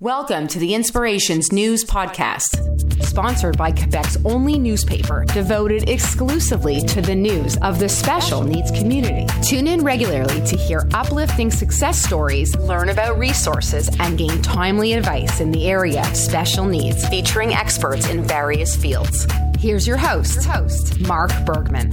Welcome to the Inspirations News Podcast, sponsored by Quebec's only newspaper devoted exclusively to the news of the special needs community. Tune in regularly to hear uplifting success stories, learn about resources, and gain timely advice in the area of special needs, featuring experts in various fields. Here's your host, your host Mark Bergman.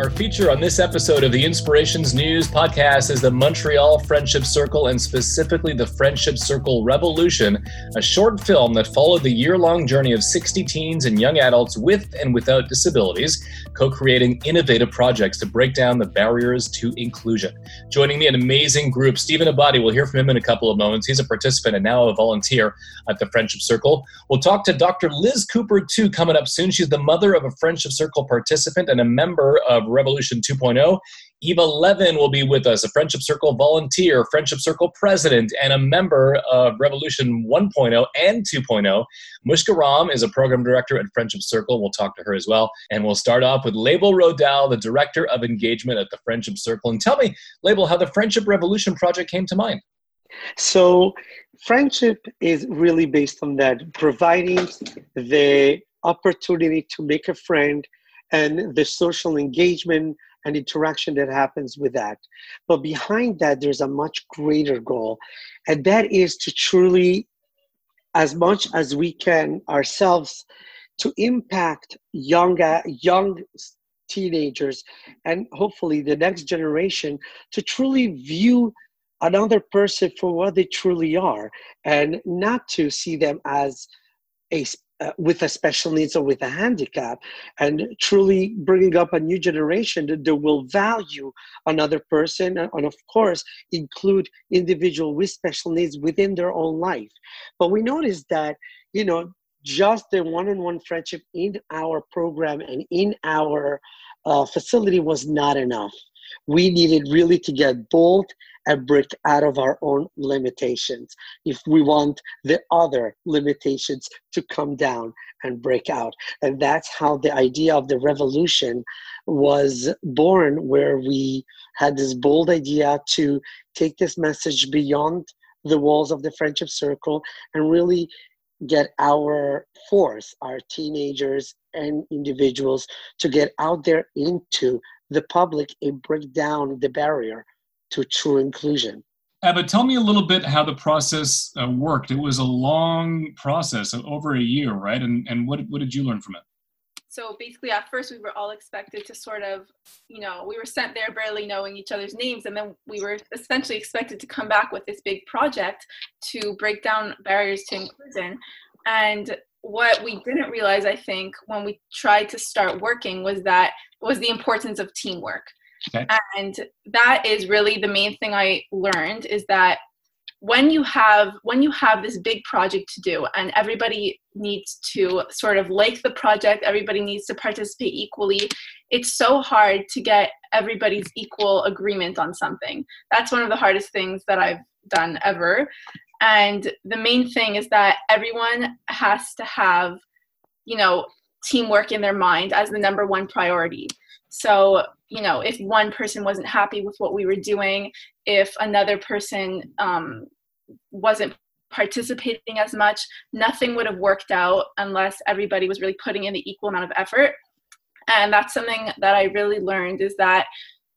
Our feature on this episode of the Inspirations News podcast is the Montreal Friendship Circle and specifically the Friendship Circle Revolution, a short film that followed the year long journey of 60 teens and young adults with and without disabilities, co creating innovative projects to break down the barriers to inclusion. Joining me, an amazing group. Steven Abadi, we'll hear from him in a couple of moments. He's a participant and now a volunteer at the Friendship Circle. We'll talk to Dr. Liz Cooper, too, coming up soon. She's the mother of a Friendship Circle participant and a member of Revolution 2.0. Eva Levin will be with us, a Friendship Circle volunteer, Friendship Circle president, and a member of Revolution 1.0 and 2.0. Mushka Rom is a program director at Friendship Circle. We'll talk to her as well. And we'll start off with Leibel Rodal, the director of engagement at the Friendship Circle. And tell me, Leibel, how the Friendship Revolution project came to mind. So, friendship is really based on that, providing the opportunity to make a friend and the social engagement and interaction that happens with that. But behind that, there's a much greater goal, and that is to truly, as much as we can ourselves, to impact young, uh, young teenagers and hopefully the next generation to truly view another person for what they truly are and not to see them as a uh, with a special needs or with a handicap and truly bringing up a new generation that, that will value another person and of course include individual with special needs within their own life. But we noticed that you know just the one-on-one friendship in our program and in our uh, facility was not enough we needed really to get bold and break out of our own limitations if we want the other limitations to come down and break out. And that's how the idea of the revolution was born, where we had this bold idea to take this message beyond the walls of the friendship circle and really get our force, our teenagers and individuals, to get out there into the public and break down the barrier to true inclusion. Eva, tell me a little bit how the process uh, worked. It was a long process, over a year, right? And and what what did you learn from it? So basically, at first, we were all expected to sort of, you know, we were sent there barely knowing each other's names, and then we were essentially expected to come back with this big project to break down barriers to inclusion. And what we didn't realize, I think, when we tried to start working was that was the importance of teamwork. Okay. And that is really the main thing I learned is that when you have when you have this big project to do and everybody needs to sort of like the project everybody needs to participate equally it's so hard to get everybody's equal agreement on something that's one of the hardest things that i've done ever and the main thing is that everyone has to have you know teamwork in their mind as the number one priority so, you know, if one person wasn't happy with what we were doing, if another person um, wasn't participating as much, nothing would have worked out unless everybody was really putting in the equal amount of effort. And that's something that I really learned is that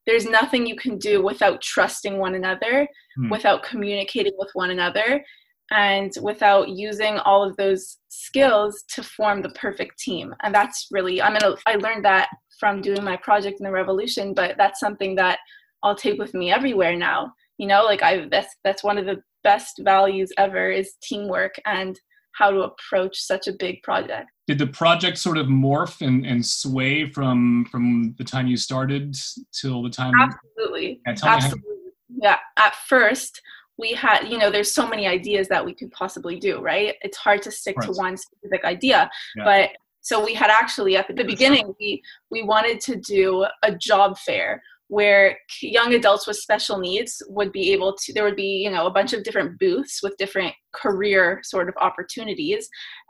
there's nothing you can do without trusting one another, hmm. without communicating with one another, and without using all of those skills to form the perfect team. And that's really, I mean, I learned that from doing my project in the revolution, but that's something that I'll take with me everywhere now. You know, like I that's that's one of the best values ever is teamwork and how to approach such a big project. Did the project sort of morph and, and sway from from the time you started till the time? Absolutely. Absolutely. Yeah. At first, we had, you know, there's so many ideas that we could possibly do, right? It's hard to stick right. to one specific idea, yeah. but so we had actually at the beginning we we wanted to do a job fair where young adults with special needs would be able to there would be you know a bunch of different booths with different career sort of opportunities.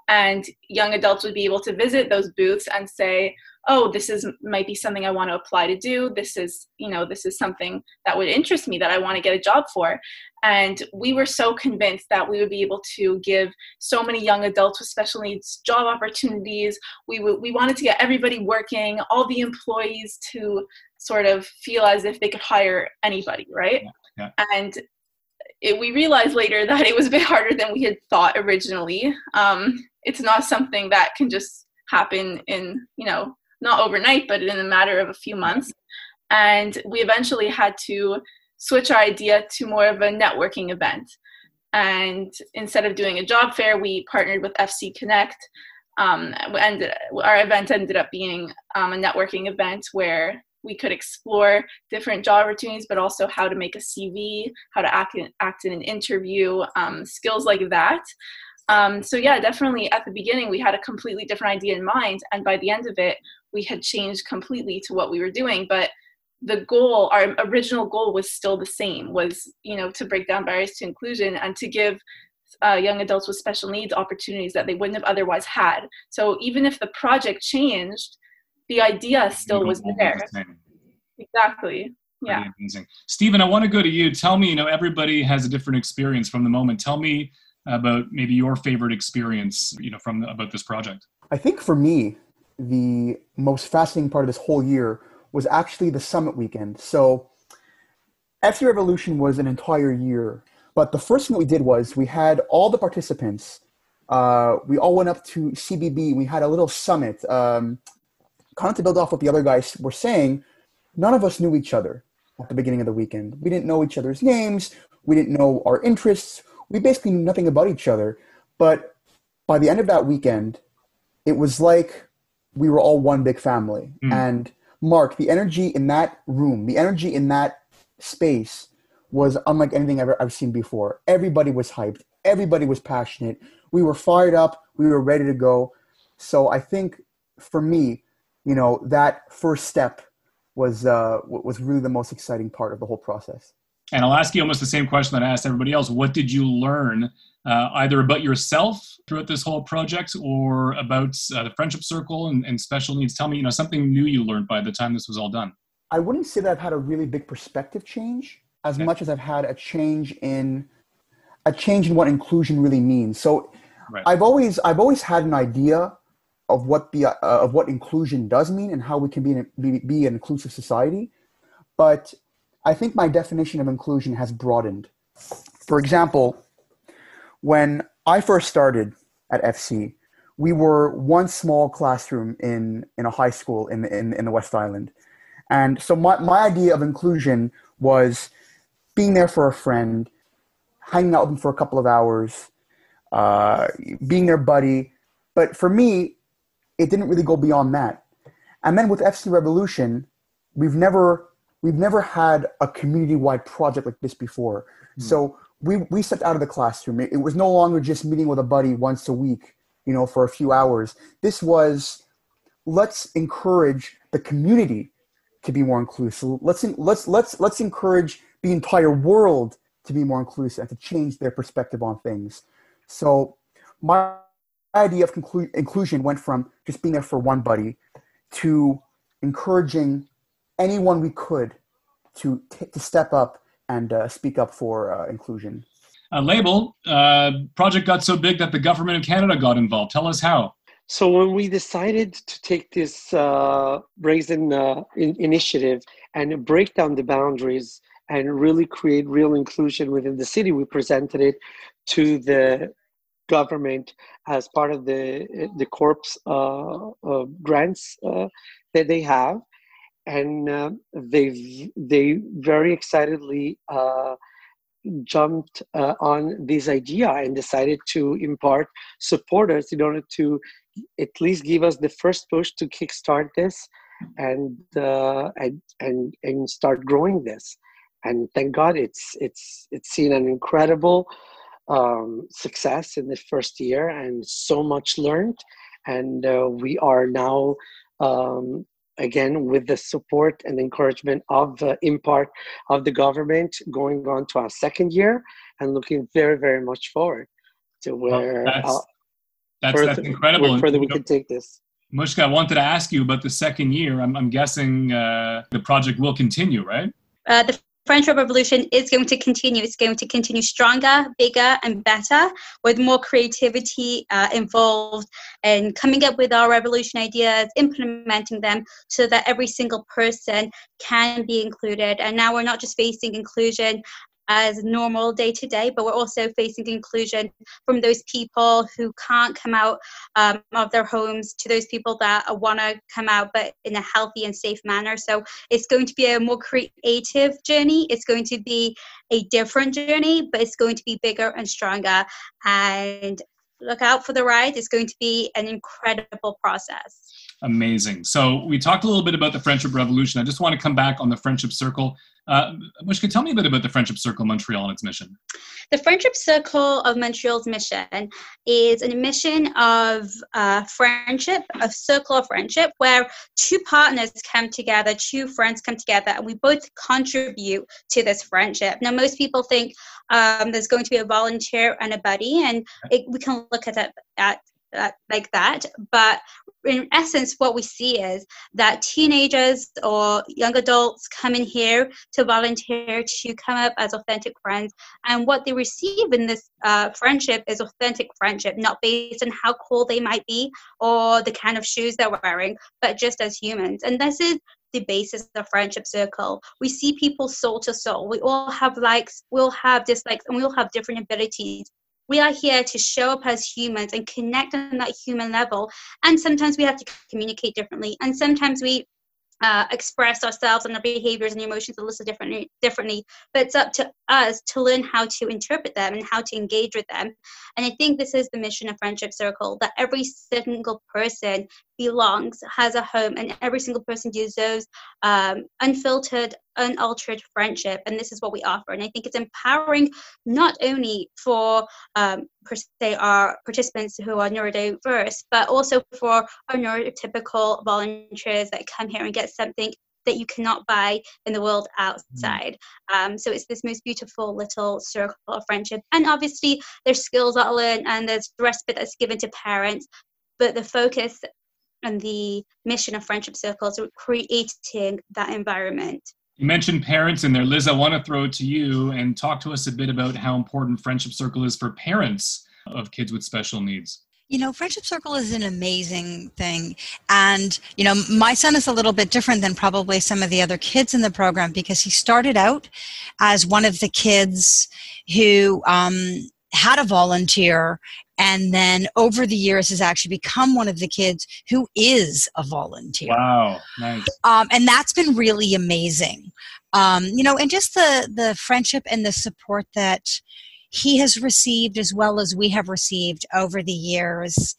And young adults would be able to visit those booths and say oh this is might be something i want to apply to do. This is you know this is something that would interest me that i want to get a job for. And we were so convinced that we would be able to give so many young adults with special needs job opportunities. We w- we wanted to get everybody working all the employees to sort of feel as if they could hire anybody right? Yeah, yeah. and it, we realized later that it was a bit harder than we had thought originally. Um, it's not something that can just happen in you know not overnight but in a matter of a few months. And we eventually had to switch our idea to more of a networking event. And instead of doing a job fair we partnered with fc connect. Um, and our event ended up being um, a networking event where we could explore different job opportunities, but also how to make a CV, how to act in, act in an interview, um, skills like that. Um, so yeah, definitely at the beginning we had a completely different idea in mind, and by the end of it, we had changed completely to what we were doing. But the goal, our original goal, was still the same: was you know to break down barriers to inclusion and to give uh, young adults with special needs opportunities that they wouldn't have otherwise had. So even if the project changed, the idea still was there. Exactly. Yeah. amazing. Steven, I want to go to you. Tell me, you know, everybody has a different experience from the moment. Tell me about maybe your favorite experience, you know, from the, about this project. I think for me, the most fascinating part of this whole year was actually the summit weekend. So FC Revolution was an entire year, but the first thing that we did was we had all the participants. Uh, we all went up to CBB. We had a little summit. Um, kind of to build off what the other guys were saying, none of us knew each other at the beginning of the weekend. We didn't know each other's names. We didn't know our interests. We basically knew nothing about each other. But by the end of that weekend, it was like we were all one big family. Mm. And Mark, the energy in that room, the energy in that space was unlike anything I've ever seen before. Everybody was hyped. Everybody was passionate. We were fired up. We were ready to go. So I think for me, you know, that first step was uh, was really the most exciting part of the whole process. And I'll ask you almost the same question that I asked everybody else. What did you learn, uh, either about yourself throughout this whole project, or about uh, the friendship circle and, and, special needs? Tell me, you know, something new you learned by the time this was all done. I wouldn't say that I've had a really big perspective change as okay. much as I've had a change in a change in what inclusion really means. So, right. I've always I've always had an idea of what the uh, of what inclusion does mean and how we can be an, be, be an inclusive society but i think my definition of inclusion has broadened. For example when i first started at fc we were one small classroom in in a high school in in, in the west island. And so my, my idea of inclusion was being there for a friend hanging out with them for a couple of hours uh, being their buddy. But for me it didn't really go beyond that. And then with FC Revolution, we've never we've never had a community-wide project like this before. Mm. So we we stepped out of the classroom. It, it was no longer just meeting with a buddy once a week, you know, for a few hours. This was let's encourage the community to be more inclusive. Let's let's let's let's encourage the entire world to be more inclusive and to change their perspective on things. So my idea of conclu- inclusion went from just being there for one buddy to encouraging anyone we could to t- to step up and uh, speak up for uh, inclusion. A Leibel uh, project got so big that the government of Canada got involved. Tell us how. So when we decided to take this uh, brazen uh, in- initiative and break down the boundaries and really create real inclusion within the city, we presented it to the government as part of the the corps uh, uh, grants uh, that they have, and uh, they they very excitedly uh, jumped uh, on this idea and decided to impart supporters in order to at least give us the first push to kickstart this and and and and start growing this. And thank God, it's it's it's seen an incredible um, success in the first year and so much learned. And uh, we are now um, again with the support and encouragement of uh, in part of the government going on to our second year and looking very very much forward to where well, that's, that's, further, that's, incredible where further we can take this Mushka, I wanted to ask you about the second year. I'm, I'm guessing uh, the project will continue, right? Uh, the Friendship Revolution is going to continue. It's going to continue stronger, bigger, and better with more creativity uh, involved and coming up with our revolution ideas, implementing them so that every single person can be included. And now we're not just facing inclusion as normal day to day, but we're also facing inclusion from those people who can't come out um, of their homes to those people that want to come out, but in a healthy and safe manner. So it's going to be a more creative journey. It's going to be a different journey, but it's going to be bigger and stronger. And look out for the ride. It's going to be an incredible process. Amazing. So we talked a little bit about the Friendship Revolution. I just want to come back on the Friendship Circle. Uh, Mushka, tell me a bit about the Friendship Circle Montreal and its mission. The Friendship Circle of Montreal's mission is a mission of uh, friendship, a circle of friendship, where two partners come together, two friends come together, and we both contribute to this friendship. Now, most people think um, there's going to be a volunteer and a buddy, and it, we can look at that, at uh, like that. But in essence, what we see is that teenagers or young adults come in here to volunteer to come up as authentic friends. And what they receive in this uh, friendship is authentic friendship, not based on how cool they might be or the kind of shoes they're wearing, but just as humans. And this is the basis of friendship circle. We see people soul to soul. We all have likes, we all have dislikes, and we all have different abilities we are here to show up as humans and connect on that human level. And sometimes we have to communicate differently. And sometimes we uh, express ourselves and our behaviors and emotions a little differently differently. But it's up to us to learn how to interpret them and how to engage with them. And i think this is the mission of friendship circle that every single person belongs has a home and every single person deserves um, unfiltered unaltered friendship and this is what we offer and i think it's empowering not only for um, per se our participants who are neurodiverse but also for our neurotypical volunteers that come here and get something that you cannot buy in the world outside. Mm. Um, so it's this most beautiful little circle of friendship. And obviously, there's skills that are learned and there's respite that's given to parents. But the focus and the mission of Friendship Circles are creating that environment. You mentioned parents in there. Liz, I want to throw it to you and talk to us a bit about how important Friendship Circle is for parents of kids with special needs. You know, Friendship Circle is an amazing thing. And, you know, my son is a little bit different than probably some of the other kids in the program because he started out as one of the kids who um, had a volunteer and then over the years has actually become one of the kids who is a volunteer. Wow, nice. Um, and that's been really amazing. Um, you know, and just the the friendship and the support that he has received, as well as we have received over the years,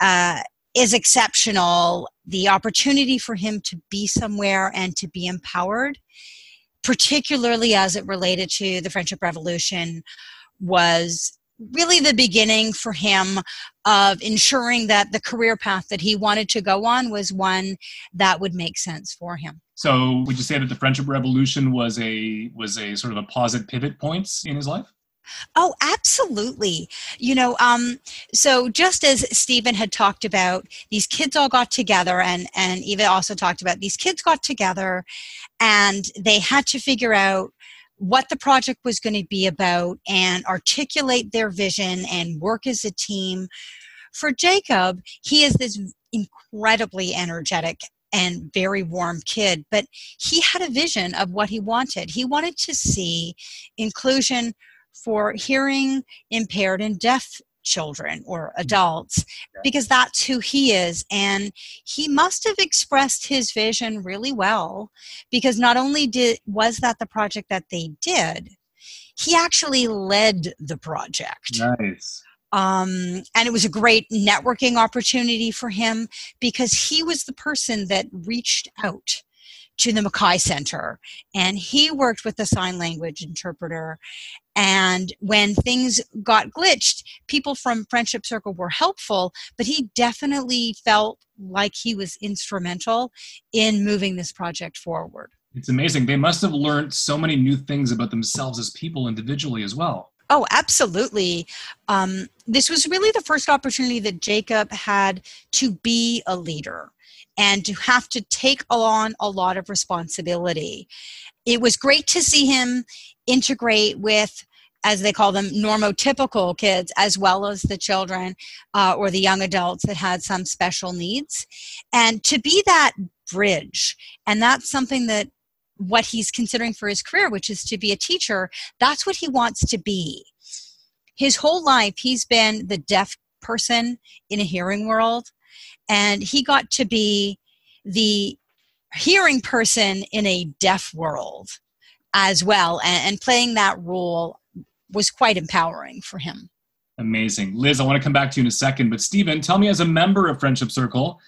uh, is exceptional. The opportunity for him to be somewhere and to be empowered, particularly as it related to the Friendship Revolution, was really the beginning for him of ensuring that the career path that he wanted to go on was one that would make sense for him. So, would you say that the friendship revolution was a was a sort of a positive pivot points in his life? Oh, absolutely. You know, um, so just as Steven had talked about, these kids all got together, and and Eva also talked about these kids got together, and they had to figure out what the project was going to be about and articulate their vision and work as a team. For Jacob, he is this incredibly energetic and very warm kid, but he had a vision of what he wanted. He wanted to see inclusion for hearing impaired and deaf children or mm. adults because that's who he is and he must have expressed his vision really well because not only did was that the project that they did he actually led the project. Nice. Um, and it was a great networking opportunity for him because he was the person that reached out to the Mackay Center and he worked with the sign language interpreter And when things got glitched, people from Friendship Circle were helpful, but he definitely felt like he was instrumental in moving this project forward. It's amazing. They must have learned so many new things about themselves as people individually as well. Oh, absolutely. Um, this was really the first opportunity that Jacob had to be a leader and to have to take on a lot of responsibility. It was great to see him integrate with as they call them normotypical kids as well as the children uh, or the young adults that had some special needs. And to be that bridge and that's something that what he's considering for his career which is to be a teacher that's what he wants to be. His whole life he's been the deaf person in a hearing world and he got to be the hearing person in a deaf world as well and, and playing that role was quite empowering for him. Amazing. Liz i want to come back to you in a second but steven tell me as a member of friendship circle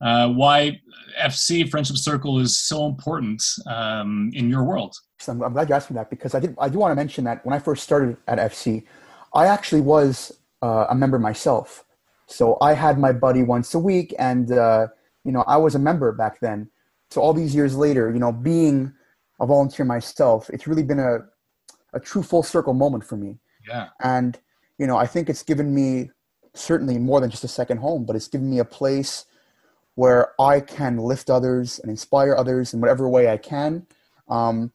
uh, why fc friendship circle is so important um, in your world. So I'm, I'm glad you asked me that because i did i do want to mention that when i first started at fc i actually was uh, a member myself. So I had my buddy once a week, and uh, you know I was a member back then. So all these years later, you know, being a volunteer myself, it's really been a a true full circle moment for me. Yeah. And you know, I think it's given me certainly more than just a second home, but it's given me a place where I can lift others and inspire others in whatever way I can. Um,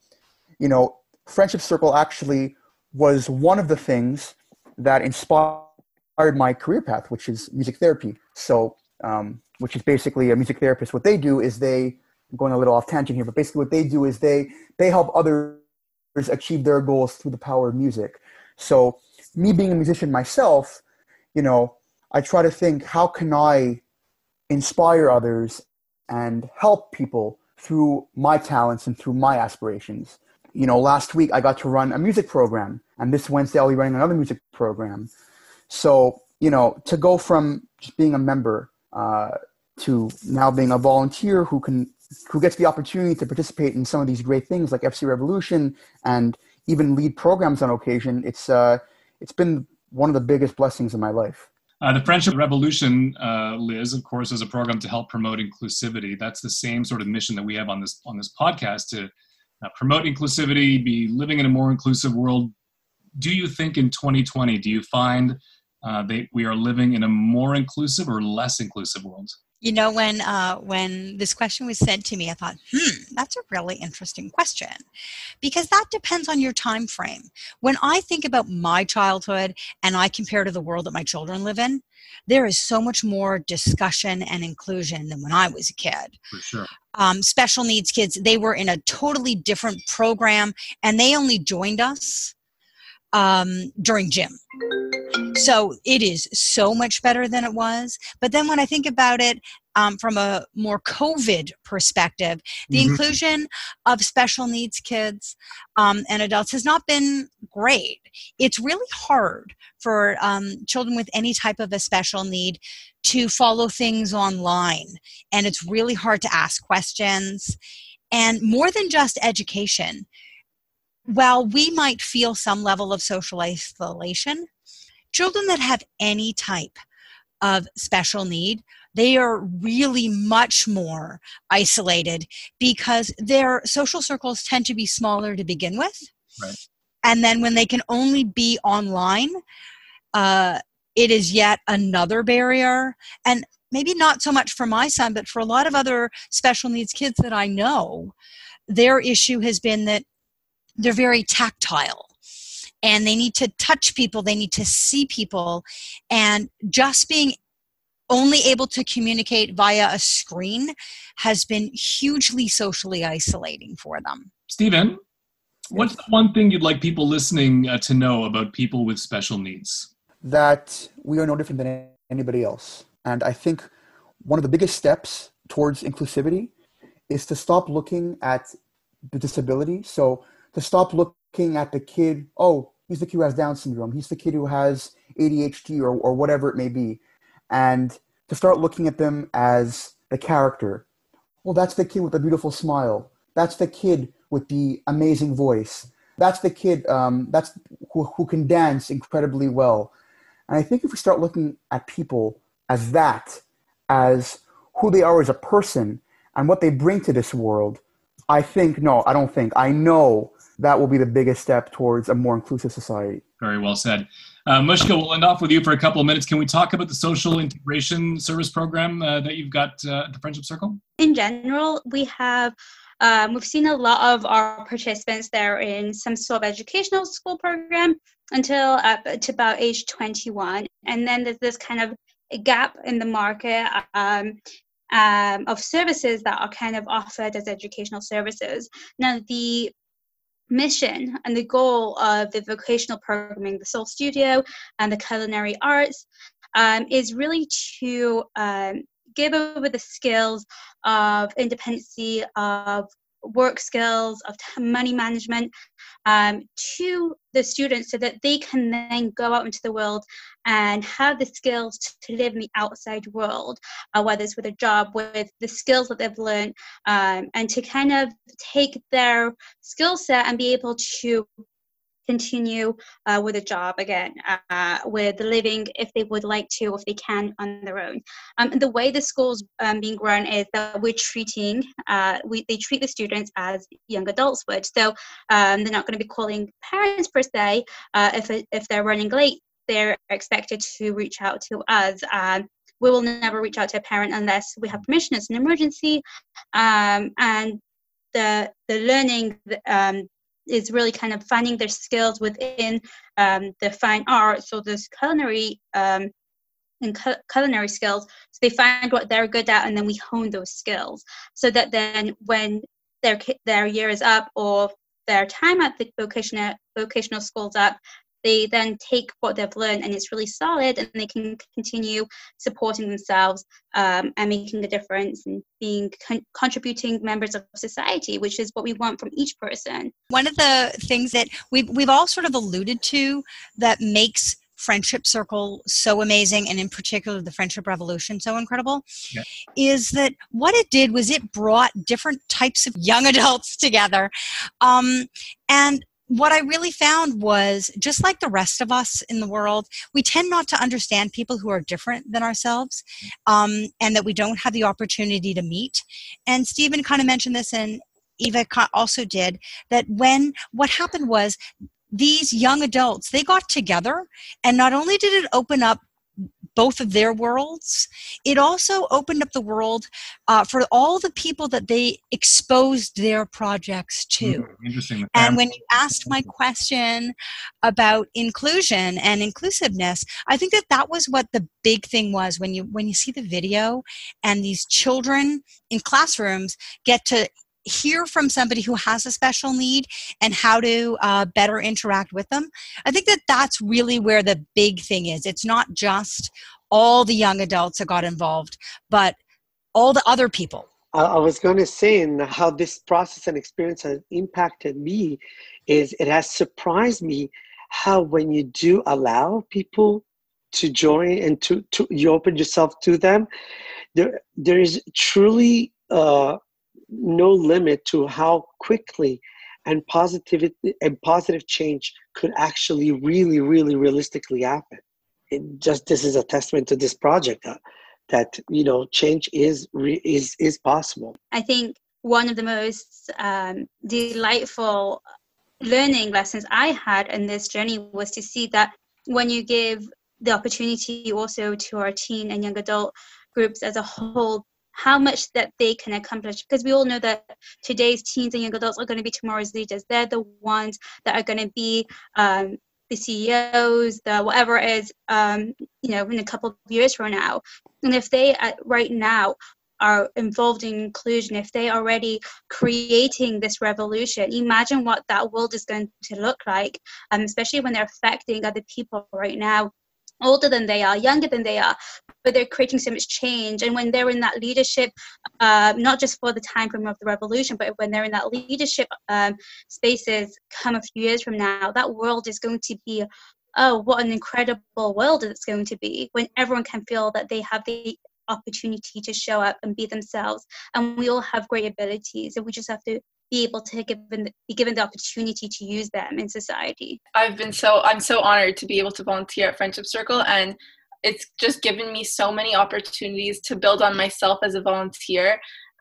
you know, Friendship Circle actually was one of the things that inspired my career path, which is music therapy. So, um, which is basically a music therapist. What they do is they, I'm going a little off tangent here, but basically what they do is they they help others achieve their goals through the power of music. So, me being a musician myself, you know, I try to think how can I inspire others and help people through my talents and through my aspirations. You know, last week I got to run a music program, and this Wednesday I'll be running another music program. So, you know, to go from just being a member uh, to now being a volunteer who can who gets the opportunity to participate in some of these great things like FC Revolution and even lead programs on occasion, it's uh, it's been one of the biggest blessings in my life. Uh, the Friendship Revolution, uh, Liz, of course, is a program to help promote inclusivity. That's the same sort of mission that we have on this on this podcast to uh, promote inclusivity, be living in a more inclusive world. Do you think in 2020, do you find uh, they, we are living in a more inclusive or less inclusive world? You know, when uh, when this question was sent to me, I thought, hmm, that's a really interesting question, because that depends on your time frame. When I think about my childhood and I compare to the world that my children live in, there is so much more discussion and inclusion than when I was a kid. For sure. Um, special needs kids, they were in a totally different program, and they only joined us um, during gym. So it is so much better than it was. But then when I think about it um, from a more COVID perspective, the mm-hmm. inclusion of special needs kids um, and adults has not been great. It's really hard for um, children with any type of a special need to follow things online. And it's really hard to ask questions. And more than just education, while we might feel some level of social isolation, children that have any type of special need they are really much more isolated because their social circles tend to be smaller to begin with right. and then when they can only be online uh, it is yet another barrier and maybe not so much for my son but for a lot of other special needs kids that i know their issue has been that they're very tactile and they need to touch people they need to see people. And just being only able to communicate via a screen has been hugely socially isolating for them. Steven what's the one thing you'd like people listening uh, to know about people with special needs? That we are no different than anybody else. And i think one of the biggest steps towards inclusivity is to stop looking at the disability. So to stop looking at the kid, oh, he's the kid who has Down syndrome, he's the kid who has ADHD or, or whatever it may be, and to start looking at them as the character. Well, that's the kid with the beautiful smile. That's the kid with the amazing voice. that's the kid um, that's who, who can dance incredibly well. And I think if we start looking at people as that, as who they are as a person and what they bring to this world, I think, no, I don't think, I know that will be the biggest step towards a more inclusive society. Very well said. Uh, Mushka, we'll end off with you for a couple of minutes. Can we talk about the social integration service program uh, that you've got uh, at the Friendship Circle? In general, we have um, we've seen a lot of our participants there in some sort of educational school program until up to about age 21, and then there's this kind of gap in the market. Um, um, of services that are kind of offered as educational services. Now, the mission and the goal of the vocational programming, the Soul Studio and the culinary arts, um, is really to um, give over the skills of independency, of work skills, of money management um, to the students so that they can then go out into the world and have the skills to live in the outside world, uh, whether it's with a job, with the skills that they've learned, um, and to kind of take their skill set and be able to continue uh, with a job again, uh, with living if they would like to, if they can on their own. Um, the way the school's um, being run is that we're treating, uh, we, they treat the students as young adults would. So um, they're not going to be calling parents per se uh, if, if they're running late. They're expected to reach out to us. Um, we will never reach out to a parent unless we have permission. It's an emergency, um, and the the learning um, is really kind of finding their skills within um, the fine arts or this culinary um, and cu- culinary skills. So they find what they're good at, and then we hone those skills so that then when their their year is up or their time at the vocational vocational schools up, they then take what they've learned and it's really solid and they can continue supporting themselves um, and making a difference and being con- contributing members of society which is what we want from each person one of the things that we've, we've all sort of alluded to that makes friendship circle so amazing and in particular the friendship revolution so incredible yeah. is that what it did was it brought different types of young adults together um, and what I really found was just like the rest of us in the world, we tend not to understand people who are different than ourselves um, and that we don't have the opportunity to meet. And Steven kind of mentioned this, and Eva also did, that when what happened was these young adults they got together and not only did it open up both of their worlds. It also opened up the world uh, for all the people that they exposed their projects to. Mm, interesting. And when you asked my question about inclusion and inclusiveness, I think that that was what the big thing was when you when you see the video and these children in classrooms get to hear from somebody who has a special need and how to uh, better interact with them. I think that that's really where the big thing is. It's not just all the young adults that got involved, but all the other people. I was going to say, and how this process and experience has impacted me is it has surprised me how when you do allow people to join and to, to you open yourself to them, there there is truly uh, no limit to how quickly and positivity and positive change could actually really really realistically happen. It just this is a testament to this project uh, that you know change is is is possible. I think one of the most um, delightful learning lessons i had in this journey was to see that when you give the opportunity also to our teen and young adult groups as a whole how much that they can accomplish. Because we all know that today's teens and young adults are going to be tomorrow's leaders. They're the ones that are going to be um, the ceos the whatever it is um, you know in a couple of years from now. And if they uh, right now are involved in inclusion if they are already creating this revolution imagine what that world is going to look like um, especially when they're affecting other people right now older than they are, younger than they are, but they're creating so much change. And when they're in that leadership, uh, not just for the time frame of the revolution, but when they're in that leadership um, spaces come a few years from now, that world is going to be, oh, what an incredible world it's going to be when everyone can feel that they have the opportunity to show up and be themselves. And we all have great abilities, and we just have to be able to given, be given the opportunity to use them in society. I've been so I'm so honored to be able to volunteer at Friendship Circle and it's just given me so many opportunities to build on myself as a volunteer.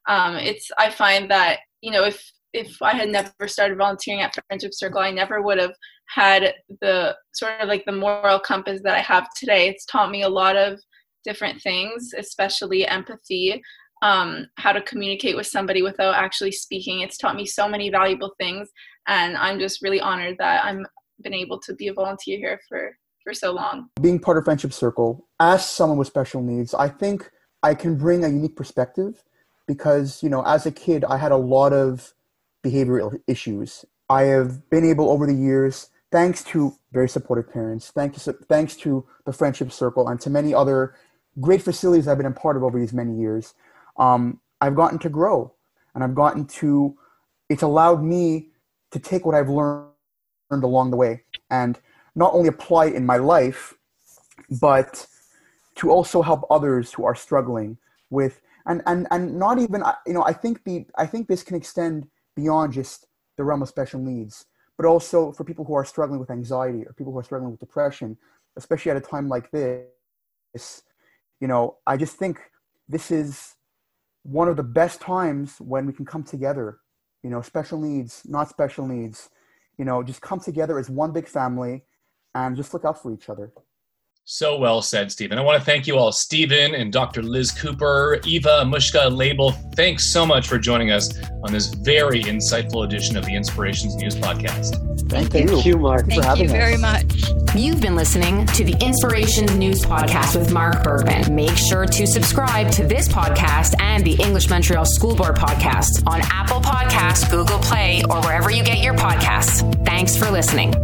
Um, it's I find that you know if if I had never started volunteering at Friendship Circle, I never would have had the sort of like the moral compass that I have today. It's taught me a lot of different things, especially empathy, um, how to communicate with somebody without actually speaking. It's taught me so many valuable things, and I'm just really honored that I'm been able to be a volunteer here for for so long. Being part of Friendship Circle, as someone with special needs, I think I can bring a unique perspective because you know, as a kid, I had a lot of behavioral issues. I have been able over the years, thanks to very supportive parents, thanks to, thanks to the Friendship Circle, and to many other great facilities I've been a part of over these many years, um, I've gotten to grow and I've gotten to, it's allowed me to take what I've learned along the way and not only apply it in my life, but to also help others who are struggling with, and, and, and not even, you know, I think the, I think this can extend beyond just the realm of special needs, but also for people who are struggling with anxiety or people who are struggling with depression, especially at a time like this. You know, I just think this is one of the best times when we can come together, you know, special needs, not special needs, you know, just come together as one big family and just look out for each other. So well said, Steven. I want to thank you all, Steven and Dr. Liz Cooper, Eva Mushka Leibel. Thanks so much for joining us on this very insightful edition of the Inspirations News Podcast. Thank, you. thank you. you, Mark. Thank you very us. much. You've been listening to the Inspirations News Podcast with Mark Bergman. Make sure to subscribe to this podcast and the English Montreal School Board podcast on Apple Podcasts, Google Play, or wherever you get your podcasts. Thanks for listening.